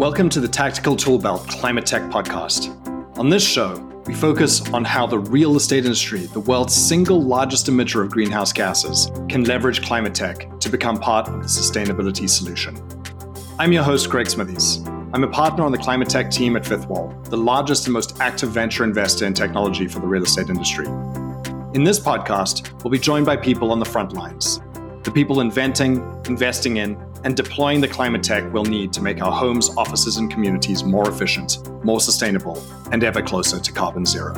Welcome to the Tactical Toolbelt Climate Tech Podcast. On this show, we focus on how the real estate industry, the world's single largest emitter of greenhouse gases, can leverage climate tech to become part of the sustainability solution. I'm your host, Greg Smithies. I'm a partner on the climate tech team at Fifth Wall, the largest and most active venture investor in technology for the real estate industry. In this podcast, we'll be joined by people on the front lines the people inventing, investing in, and deploying the climate tech we'll need to make our homes, offices, and communities more efficient, more sustainable, and ever closer to carbon zero.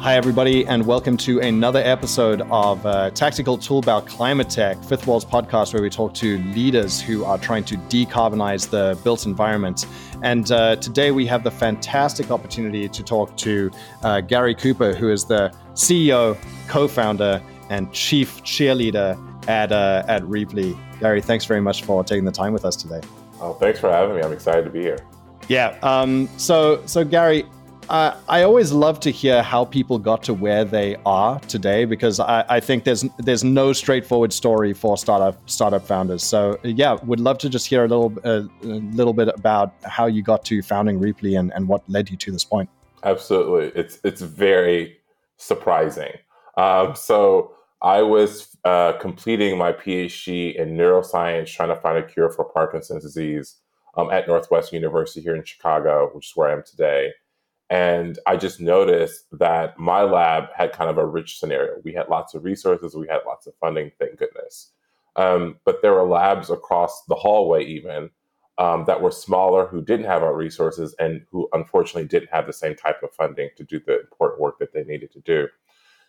Hi, everybody, and welcome to another episode of uh, Tactical About Climate Tech, Fifth Wall's podcast, where we talk to leaders who are trying to decarbonize the built environment. And uh, today we have the fantastic opportunity to talk to uh, Garry Cooper, who is the CEO, co founder, and chief cheerleader at uh, at Rheaply. Garry, thanks very much for taking the time with us today. Oh, thanks for having me. I'm excited to be here. Yeah. Um, so so Garry, uh, I always love to hear how people got to where they are today because I, I, think there's there's no straightforward story for startup startup founders. So yeah, would love to just hear a little uh, a little bit about how you got to founding Rheaply and, and what led you to this point. Absolutely, it's it's very surprising. Um, so I was uh, completing my PhD in neuroscience, trying to find a cure for Parkinson's disease um, at Northwestern University here in Chicago, which is where I am today. And I just noticed that my lab had kind of a rich scenario. We had lots of resources, we had lots of funding, thank goodness. Um, but there were labs across the hallway, even um, that were smaller, who didn't have our resources, and who unfortunately didn't have the same type of funding to do the important work that they needed to do.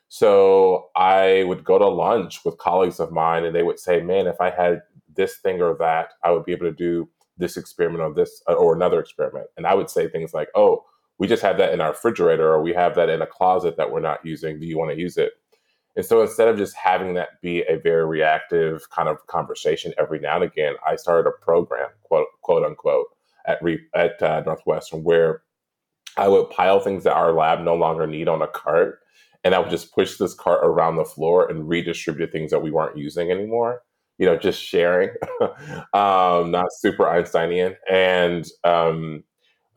So I would go to lunch with colleagues of mine, and they would say, "Man, if I had this thing or that, I would be able to do this experiment or this uh, or another experiment." And I would say things like, "Oh, we just have that in our refrigerator, or we have that in a closet that we're not using. Do you want to use it?" And so instead of just having that be a very reactive kind of conversation every now and again, I started a program, quote quote unquote, at Re- at uh, Northwestern where I would pile things that our lab no longer need on a cart and I would just push this cart around the floor and redistribute things that we weren't using anymore. You know, just sharing, um, not super Einsteinian, and um,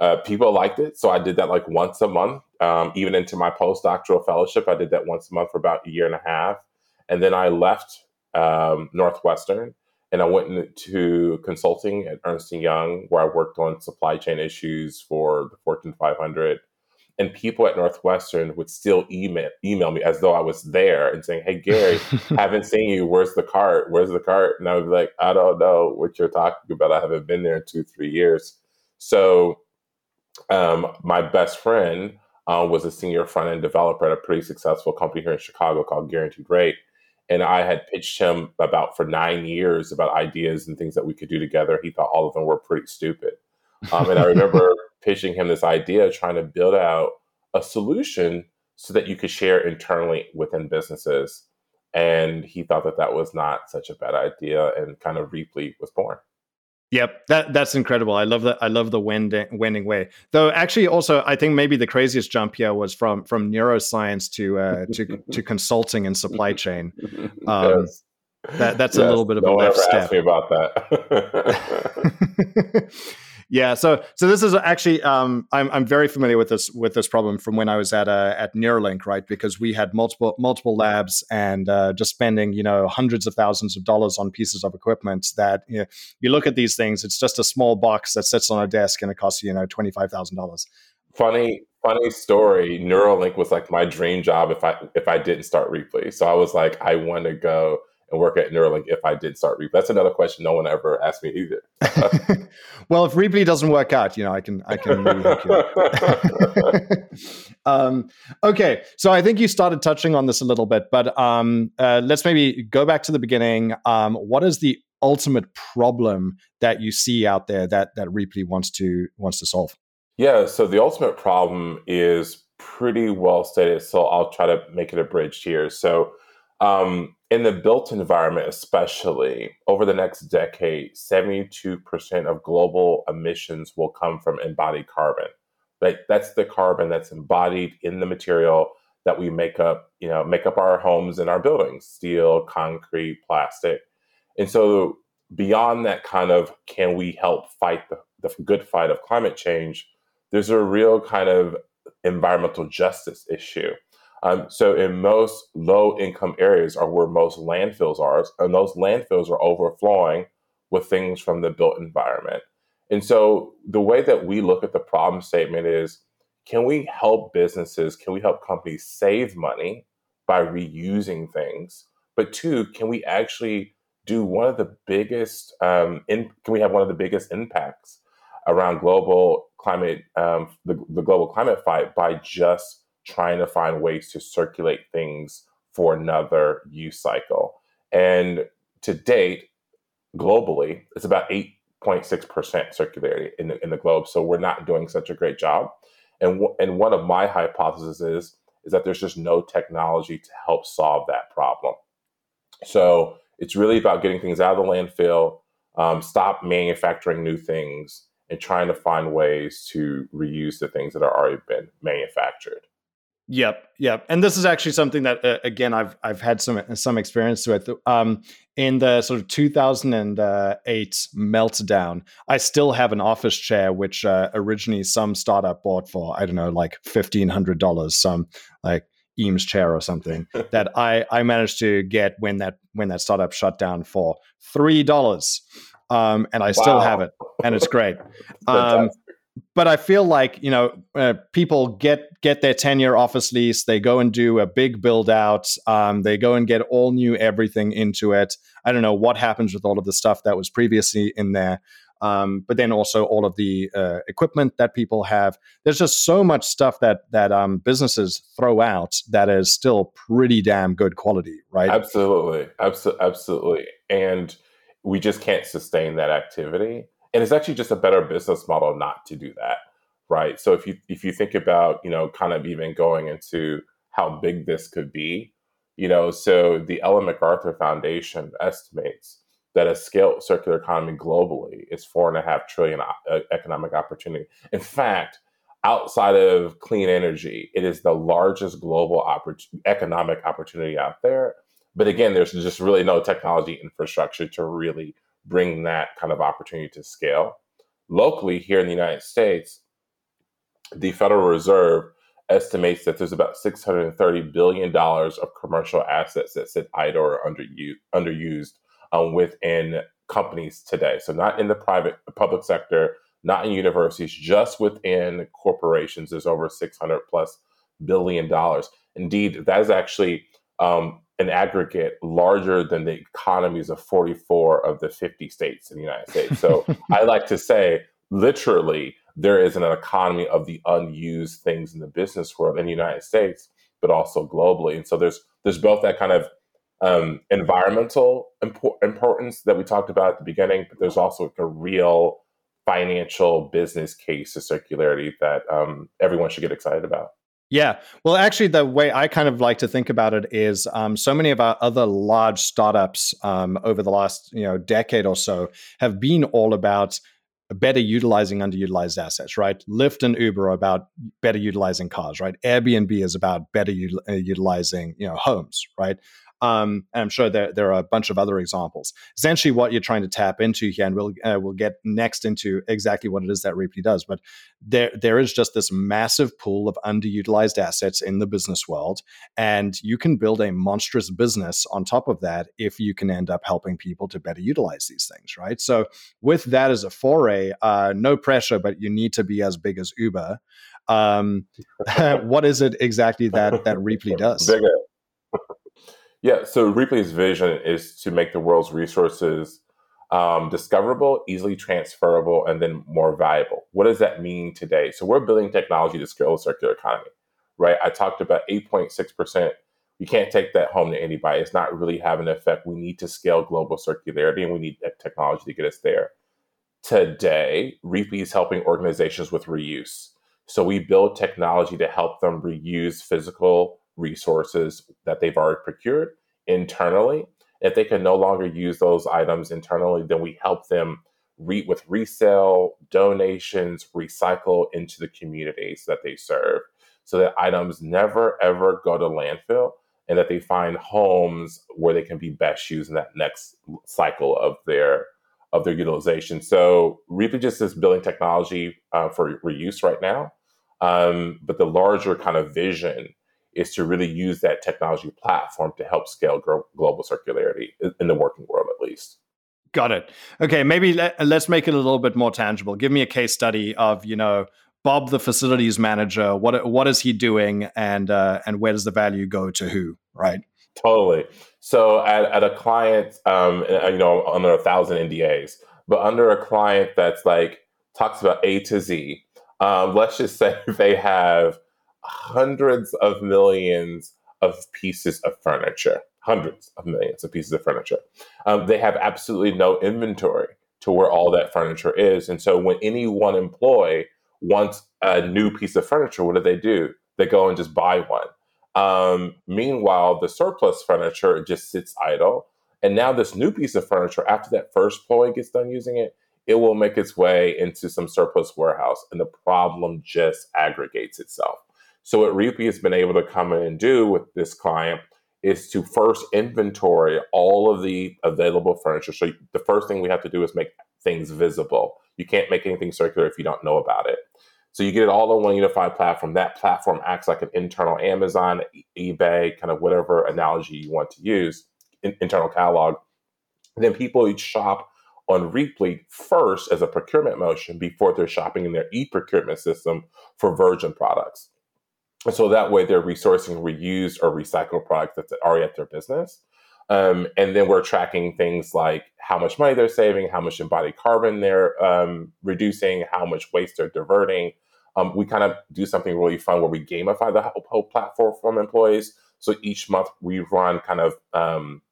uh, people liked it. So I did that like once a month, um, even into my postdoctoral fellowship. I did that once a month for about a year and a half, and then I left um, Northwestern and I went into consulting at Ernst and Young, where I worked on supply chain issues for the Fortune 500 and people at Northwestern would still email email me as though I was there and saying, "Hey Garry, haven't seen you. Where's the cart? Where's the cart?" And I would be like, "I don't know what you're talking about. I haven't been there in two, three years." So, um, my best friend uh, was a senior front end developer at a pretty successful company here in Chicago called Guaranteed Rate, and I had pitched him about for nine years about ideas and things that we could do together. He thought all of them were pretty stupid, um, and I remember pitching him this idea, trying to build out a solution so that you could share internally within businesses. And he thought that that was not such a bad idea, and kind of Rheaply was born. Yep, that that's incredible. I love that. I love the winding, winding way. Though, actually, also, I think maybe the craziest jump here was from from neuroscience to uh, to to consulting and supply chain. Um, yes. That that's yes. a little bit of no a left step. Ask me about that. Yeah, so so this is actually um, I'm I'm very familiar with this with this problem from when I was at uh, at Neuralink, right? Because we had multiple multiple labs and uh, just spending you know hundreds of thousands of dollars on pieces of equipment that you, know, you look at these things, it's just a small box that sits on a desk and it costs you know twenty five thousand dollars. Funny funny story. Neuralink was like my dream job if I if I didn't start Rheaply, So I was like, I want to go and work at Neuralink if I did start Rheaply? That's another question no one ever asked me either. well, if Rheaply doesn't work out, you know, I can I can um, okay, so I think you started touching on this a little bit, but um, uh, let's maybe go back to the beginning. Um, what is the ultimate problem that you see out there that that Rheaply wants to wants to solve? Yeah, so the ultimate problem is pretty well stated. So I'll try to make it a bridge here. So um, in the built environment, especially over the next decade, 72% of global emissions will come from embodied carbon. Right? That's the carbon that's embodied in the material that we make up, you know, make up our homes and our buildings, steel, concrete, plastic. And so beyond that kind of can we help fight the, the good fight of climate change, there's a real kind of environmental justice issue. Um, so in most low income areas are where most landfills are, and those landfills are overflowing with things from the built environment. And so the way that we look at the problem statement is can we help businesses, can we help companies save money by reusing things? But two, can we actually do one of the biggest, um, in, can we have one of the biggest impacts around global climate, um, the, the global climate fight by just trying to find ways to circulate things for another use cycle? And to date, globally, it's about 8.6% circularity in the, in the globe. So we're not doing such a great job. And, w- and one of my hypotheses is, is that there's just no technology to help solve that problem. So it's really about getting things out of the landfill, um, stop manufacturing new things, and trying to find ways to reuse the things that are already been manufactured. Yep, yep. And this is actually something that uh, again I've I've had some some experience with. Um, in the sort of 2008 meltdown, I still have an office chair which uh, originally some startup bought for I don't know like fifteen hundred dollars, some like Eames chair or something that I I managed to get when that when that startup shut down for three dollars, um, and I wow. still have it, and it's great. Um, but I feel like you know uh, people get get their ten year office lease, they go and do a big build out, um, they go and get all new everything into it. I don't know what happens with all of the stuff that was previously in there, um, but then also all of the uh, equipment that people have. There's just so much stuff that that um, businesses throw out that is still pretty damn good quality, right? Absolutely, absolutely, absolutely, and we just can't sustain that activity and it's actually just a better business model not to do that right? So if you if you think about you know kind of even going into how big this could be you know so the ellen macarthur foundation estimates that a scaled circular economy globally is four and a half trillion uh, economic opportunity. In fact outside of clean energy it is the largest global oppor- economic opportunity out there. But again there's just really no technology infrastructure to really bring that kind of opportunity to scale. Locally, here in the United States, the Federal Reserve estimates that there's about $630 billion of commercial assets that sit idle or underused, um, within companies today. So, not in the private, public sector, not in universities, just within corporations, there's over 600 plus billion dollars. Indeed, that is actually um, an aggregate larger than the economies of 44 of the 50 states in the United States. So I like to say, literally, there is an economy of the unused things in the business world in the United States, but also globally. And so there's there's both that kind of um, environmental impor- importance that we talked about at the beginning, but there's also a real financial business case to circularity that um, everyone should get excited about. Yeah. Well, actually, the way I kind of like to think about it is um, so many of our other large startups um, over the last you know decade or so have been all about better utilizing underutilized assets, right? Lyft and Uber are about better utilizing cars, right? Airbnb is about better util- uh, utilizing you know homes, right? Um, and I'm sure there, there are a bunch of other examples. Essentially, what you're trying to tap into here, and we'll uh, we'll get next into exactly what it is that Rheaply does. But there there is just this massive pool of underutilized assets in the business world, and you can build a monstrous business on top of that if you can end up helping people to better utilize these things, right? So with that as a foray, uh, no pressure, but you need to be as big as Uber. Um, what is it exactly that that Rheaply does? Bigger. Yeah, so Rheaply's vision is to make the world's resources um, discoverable, easily transferable, and then more valuable. What does that mean today? So we're building technology to scale the circular economy, right? I talked about 8.6%. You can't take that home to anybody. It's not really having an effect. We need to scale global circularity and we need technology to get us there. Today, Rheaply is helping organizations with reuse. So we build technology to help them reuse physical resources that they've already procured internally. If they can no longer use those items internally, then we help them re- with resale, donations, recycle into the communities that they serve. so that items never ever go to landfill and that they find homes where they can be best used in that next cycle of their of their utilization. So Rheaply just is building technology uh, for reuse right now, um, but the larger kind of vision is to really use that technology platform to help scale gro- global circularity in the working world, at least. Got it. Okay, maybe let, us make it a little bit more tangible. Give me a case study of you know Bob, the facilities manager. What what is he doing, and uh, and where does the value go to who? Right. Totally. So at, at a client, um, you know, under a thousand NDAs, but under a client that's like talks about A to Z. Um, let's just say they have hundreds of millions of pieces of furniture, hundreds of millions of pieces of furniture. Um, they have absolutely no inventory to where all that furniture is. And so when any one employee wants a new piece of furniture, what do they do? They go and just buy one. Um, meanwhile, the surplus furniture just sits idle. And now, this new piece of furniture, after that first employee gets done using it, it will make its way into some surplus warehouse, and the problem just aggregates itself. So, what Rheaply has been able to come in and do with this client is to first inventory all of the available furniture. So, the first thing we have to do is make things visible. You can't make anything circular if you don't know about it. So you get it all on one unified platform. That platform acts like an internal Amazon, eBay, kind of whatever analogy you want to use, in, internal catalog. And then people shop on Rheaply first as a procurement motion before they're shopping in their e-procurement system for virgin products. And so that way they're resourcing reused or recycled products that are already at their business. Um, and then we're tracking things like how much money they're saving, how much embodied carbon they're um, reducing, how much waste they're diverting. Um, we kind of do something really fun where we gamify the whole platform from employees. So each month we run kind of um,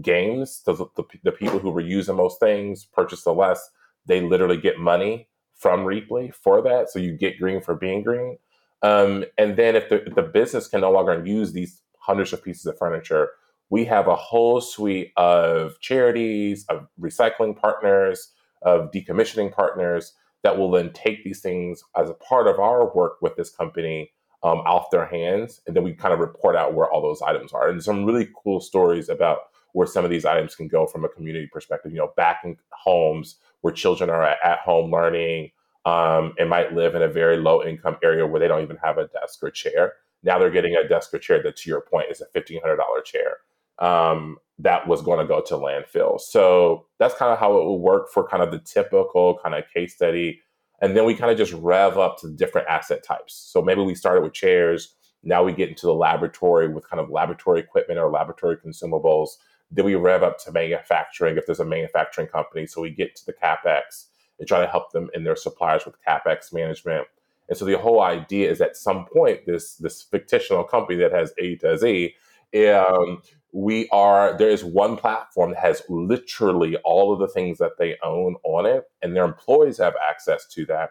games. The, the, the, people who reuse the most things, purchase the less, they literally get money from Rheaply for that. So you get green for being green. Um, and then if the, if the business can no longer use these hundreds of pieces of furniture, we have a whole suite of charities, of recycling partners, of decommissioning partners that will then take these things as a part of our work with this company um, off their hands. And then we kind of report out where all those items are. And some really cool stories about where some of these items can go from a community perspective, you know, back in homes where children are at home learning um, and might live in a very low income area where they don't even have a desk or chair. Now they're getting a desk or chair that, to your point, is a $1,500 chair um, that was going to go to landfill. So that's kind of how it will work for kind of the typical kind of case study. And then we kind of just rev up to different asset types. So maybe we started with chairs. Now we get into the laboratory with kind of laboratory equipment or laboratory consumables. Then we rev up to manufacturing if there's a manufacturing company. So we get to the CapEx and try to help them in their suppliers with CapEx management. And so the whole idea is at some point, this this fictional company that has A to Z um, we are there is one platform that has literally all of the things that they own on it and their employees have access to that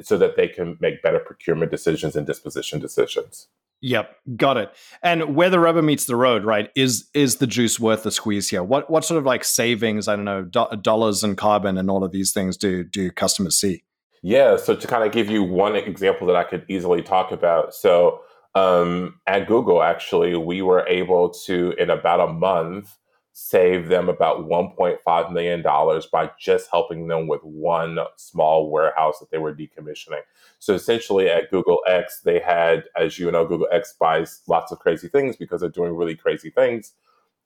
so that they can make better procurement decisions and disposition decisions Yep, got it. And where the rubber meets the road, right? Is is the juice worth the squeeze here? What what sort of like savings? I don't know, do- dollars and carbon and all of these things do do customers see? Yeah, so to kind of give you one example that I could easily talk about, so um, at Google, actually, we were able to, in about a month, save them about $1.5 million by just helping them with one small warehouse that they were decommissioning. So essentially, at Google X, they had, as you know, Google X buys lots of crazy things because they're doing really crazy things.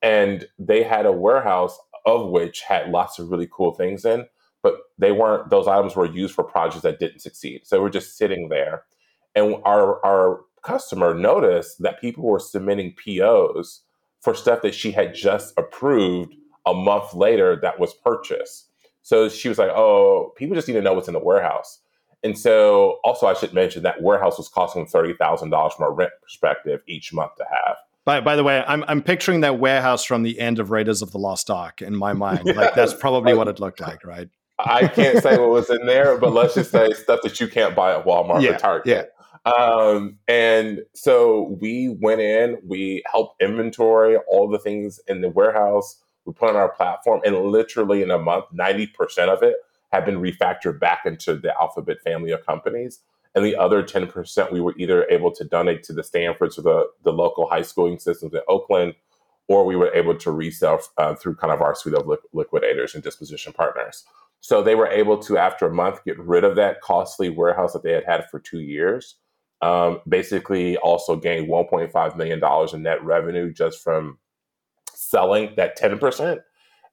And they had a warehouse of which had lots of really cool things in, but they weren't, those items were used for projects that didn't succeed. So we're just sitting there. And our, our customer noticed that people were submitting POs for stuff that she had just approved a month later that was purchased. So she was like, oh, people just need to know what's in the warehouse. And so also I should mention that warehouse was costing $30,000 from a rent perspective each month to have. By, by the way, I'm, I'm picturing that warehouse from the end of Raiders of the Lost Ark in my mind. Like that's probably what it looked like, right? I can't say what was in there, but let's just say stuff that you can't buy at Walmart yeah, or Target. Yeah. Um, and so we went in, we helped inventory all the things in the warehouse. We put on our platform, and literally in a month, 90% of it had been refactored back into the Alphabet family of companies. and the other 10% we were either able to donate to the Stanfords or the, the local high schooling systems in Oakland, or we were able to resell uh, through kind of our suite of li- liquidators and disposition partners. So they were able to, after a month, get rid of that costly warehouse that they had had for two years. Um, basically, also gained $1.5 million in net revenue just from selling that 10%.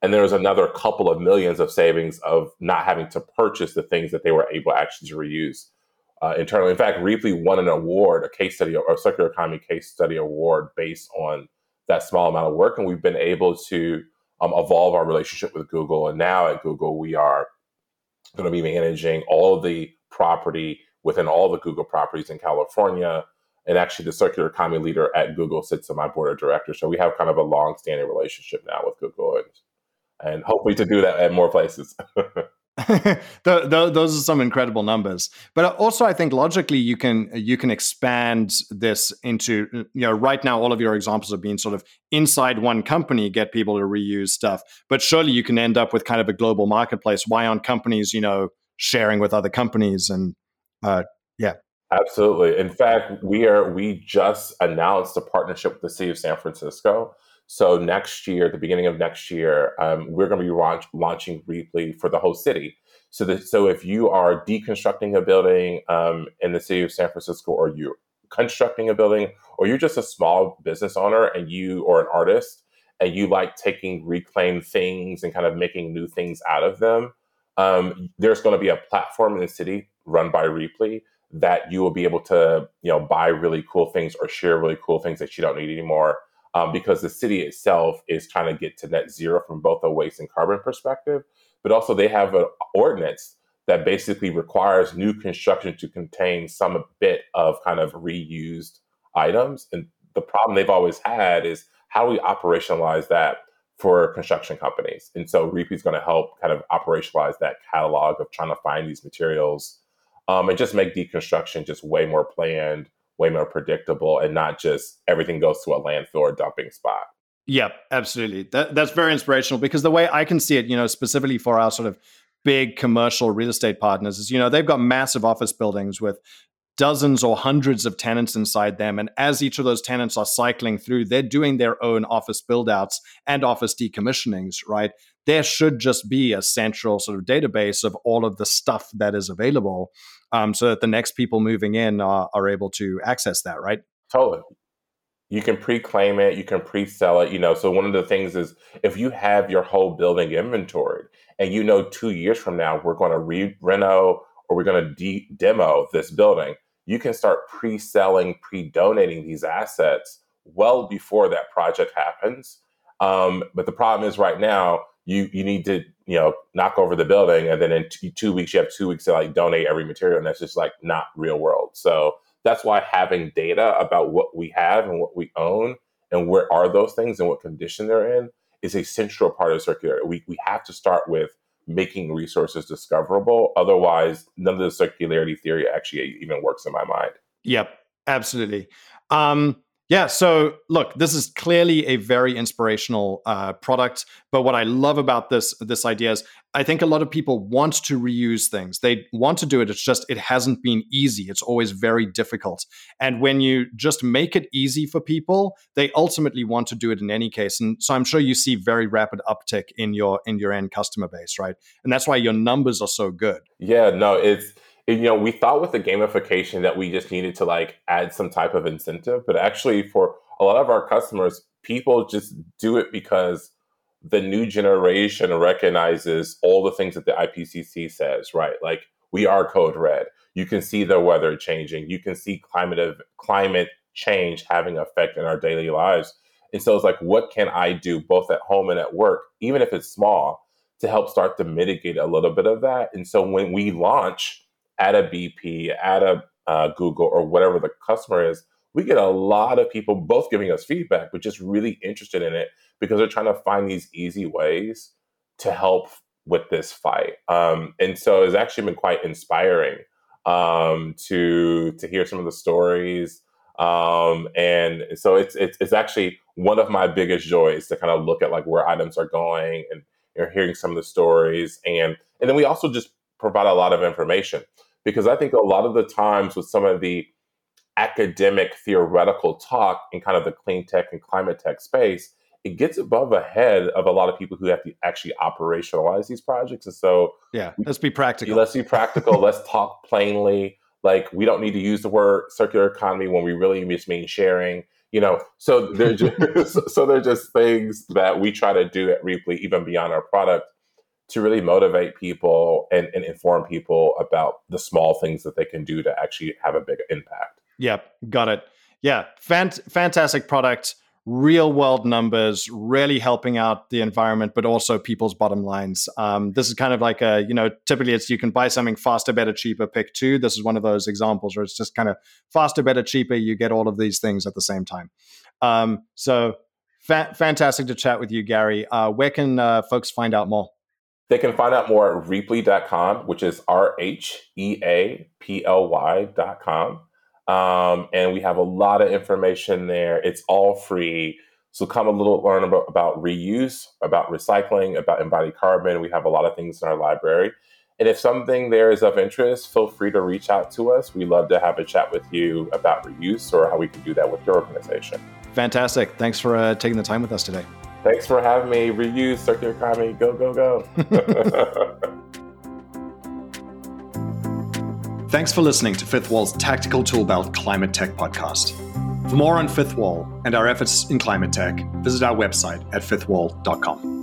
And there was another couple of millions of savings of not having to purchase the things that they were able actually to reuse uh, internally. In fact, Rheaply won an award, a case study, or circular economy case study award based on that small amount of work. And we've been able to um, evolve our relationship with Google. And now at Google, we are going to be managing all the property within all the Google properties in California. And actually, the circular economy leader at Google sits on my board of directors. So we have kind of a long standing relationship now with Google and, and hopefully to do that at more places. those are some incredible numbers but also i think logically you can you can expand this into you know right now all of your examples have being sort of inside one company get people to reuse stuff but surely you can end up with kind of a global marketplace why aren't companies you know sharing with other companies and uh, yeah. Absolutely. In fact we are we just announced a partnership with the city of san francisco. So next year, the beginning of next year, um, we're going to be launch, launching Rheaply for the whole city. So that so if you are deconstructing a building um, in the city of San Francisco, or you're constructing a building, or you're just a small business owner and you or an artist and you like taking reclaimed things and kind of making new things out of them, um, there's going to be a platform in the city run by Rheaply that you will be able to you know buy really cool things or share really cool things that you don't need anymore um, because the city itself is trying to get to net zero from both a waste and carbon perspective, but also they have an ordinance that basically requires new construction to contain some bit of kind of reused items. And the problem they've always had is how do we operationalize that for construction companies? And so Rheaply is going to help kind of operationalize that catalog of trying to find these materials um, and just make deconstruction just way more planned way more predictable and not just everything goes to a landfill or dumping spot. Yep, absolutely. That, that's very inspirational because the way I can see it, you know, specifically for our sort of big commercial real estate partners is, you know, they've got massive office buildings with dozens or hundreds of tenants inside them. And as each of those tenants are cycling through, they're doing their own office buildouts and office decommissionings, right? There should just be a central sort of database of all of the stuff that is available um, so that the next people moving in are, are able to access that, right? Totally. You can pre-claim it, you can pre-sell it, you know. So one of the things is if you have your whole building inventoried and you know two years from now we're going to re-reno or we're going to de- demo this building, you can start pre-selling, pre-donating these assets well before that project happens. Um, but the problem is right now you you need to you know knock over the building and then in t- two weeks you have two weeks to like donate every material and that's just like not real world so that's why having data about what we have and what we own and where are those things and what condition they're in is a central part of circularity we, we have to start with making resources discoverable. Otherwise none of the circularity theory actually even works in my mind. Yep absolutely. Um, yeah. So look, this is clearly a very inspirational uh, product. But what I love about this this idea is, I think a lot of people want to reuse things. They want to do it. It's just it hasn't been easy. It's always very difficult. And when you just make it easy for people, they ultimately want to do it in any case. And so I'm sure you see very rapid uptick in your in your end customer base, right? And that's why your numbers are so good. Yeah. No, it's you know, we thought with the gamification that we just needed to like add some type of incentive, but actually for a lot of our customers, people just do it because the new generation recognizes all the things that the IPCC says, right? Like we are code red. You can see the weather changing. You can see climate of climate change having effect in our daily lives. And so it's like, what can I do both at home and at work, even if it's small, to help start to mitigate a little bit of that? And so when we launch at a BP, at a uh, Google, or whatever the customer is, we get a lot of people both giving us feedback, but just really interested in it because they're trying to find these easy ways to help with this fight. Um, and so it's actually been quite inspiring um, to to hear some of the stories. Um, and so it's, it's it's actually one of my biggest joys to kind of look at like where items are going and you know, hearing some of the stories and and then we also just provide a lot of information because I think a lot of the times with some of the academic theoretical talk in kind of the clean tech and climate tech space, it gets above the head of a lot of people who have to actually operationalize these projects. And so, yeah, let's be practical. Let's be practical. let's talk plainly. Like, we don't need to use the word circular economy when we really just mean sharing. You know, so they're just so they're just things that we try to do at Rheaply, even beyond our product, to really motivate people and, and inform people about the small things that they can do to actually have a big impact. Yep, got it. Yeah, fant- fantastic product real world numbers, really helping out the environment, but also people's bottom lines. Um, this is kind of like a, you know, typically it's you can buy something faster, better, cheaper, pick two. This is one of those examples where it's just kind of faster, better, cheaper. You get all of these things at the same time. Um, so fa- fantastic to chat with you, Garry. Uh, where can uh, folks find out more? They can find out more at rheaply.com, which is R H E A P L Y.com. Um, and we have a lot of information there. It's all free. So come a little learn about, about reuse, about recycling, about embodied carbon. We have a lot of things in our library. And if something there is of interest, feel free to reach out to us. We love to have a chat with you about reuse or how we can do that with your organization. Fantastic. Thanks for uh, taking the time with us today. Thanks for having me. Reuse, circular economy, go, go, go. Thanks for listening to Fifth Wall's Tactical Toolbelt Climate Tech Podcast. For more on Fifth Wall and our efforts in climate tech, visit our website at fifthwall.com.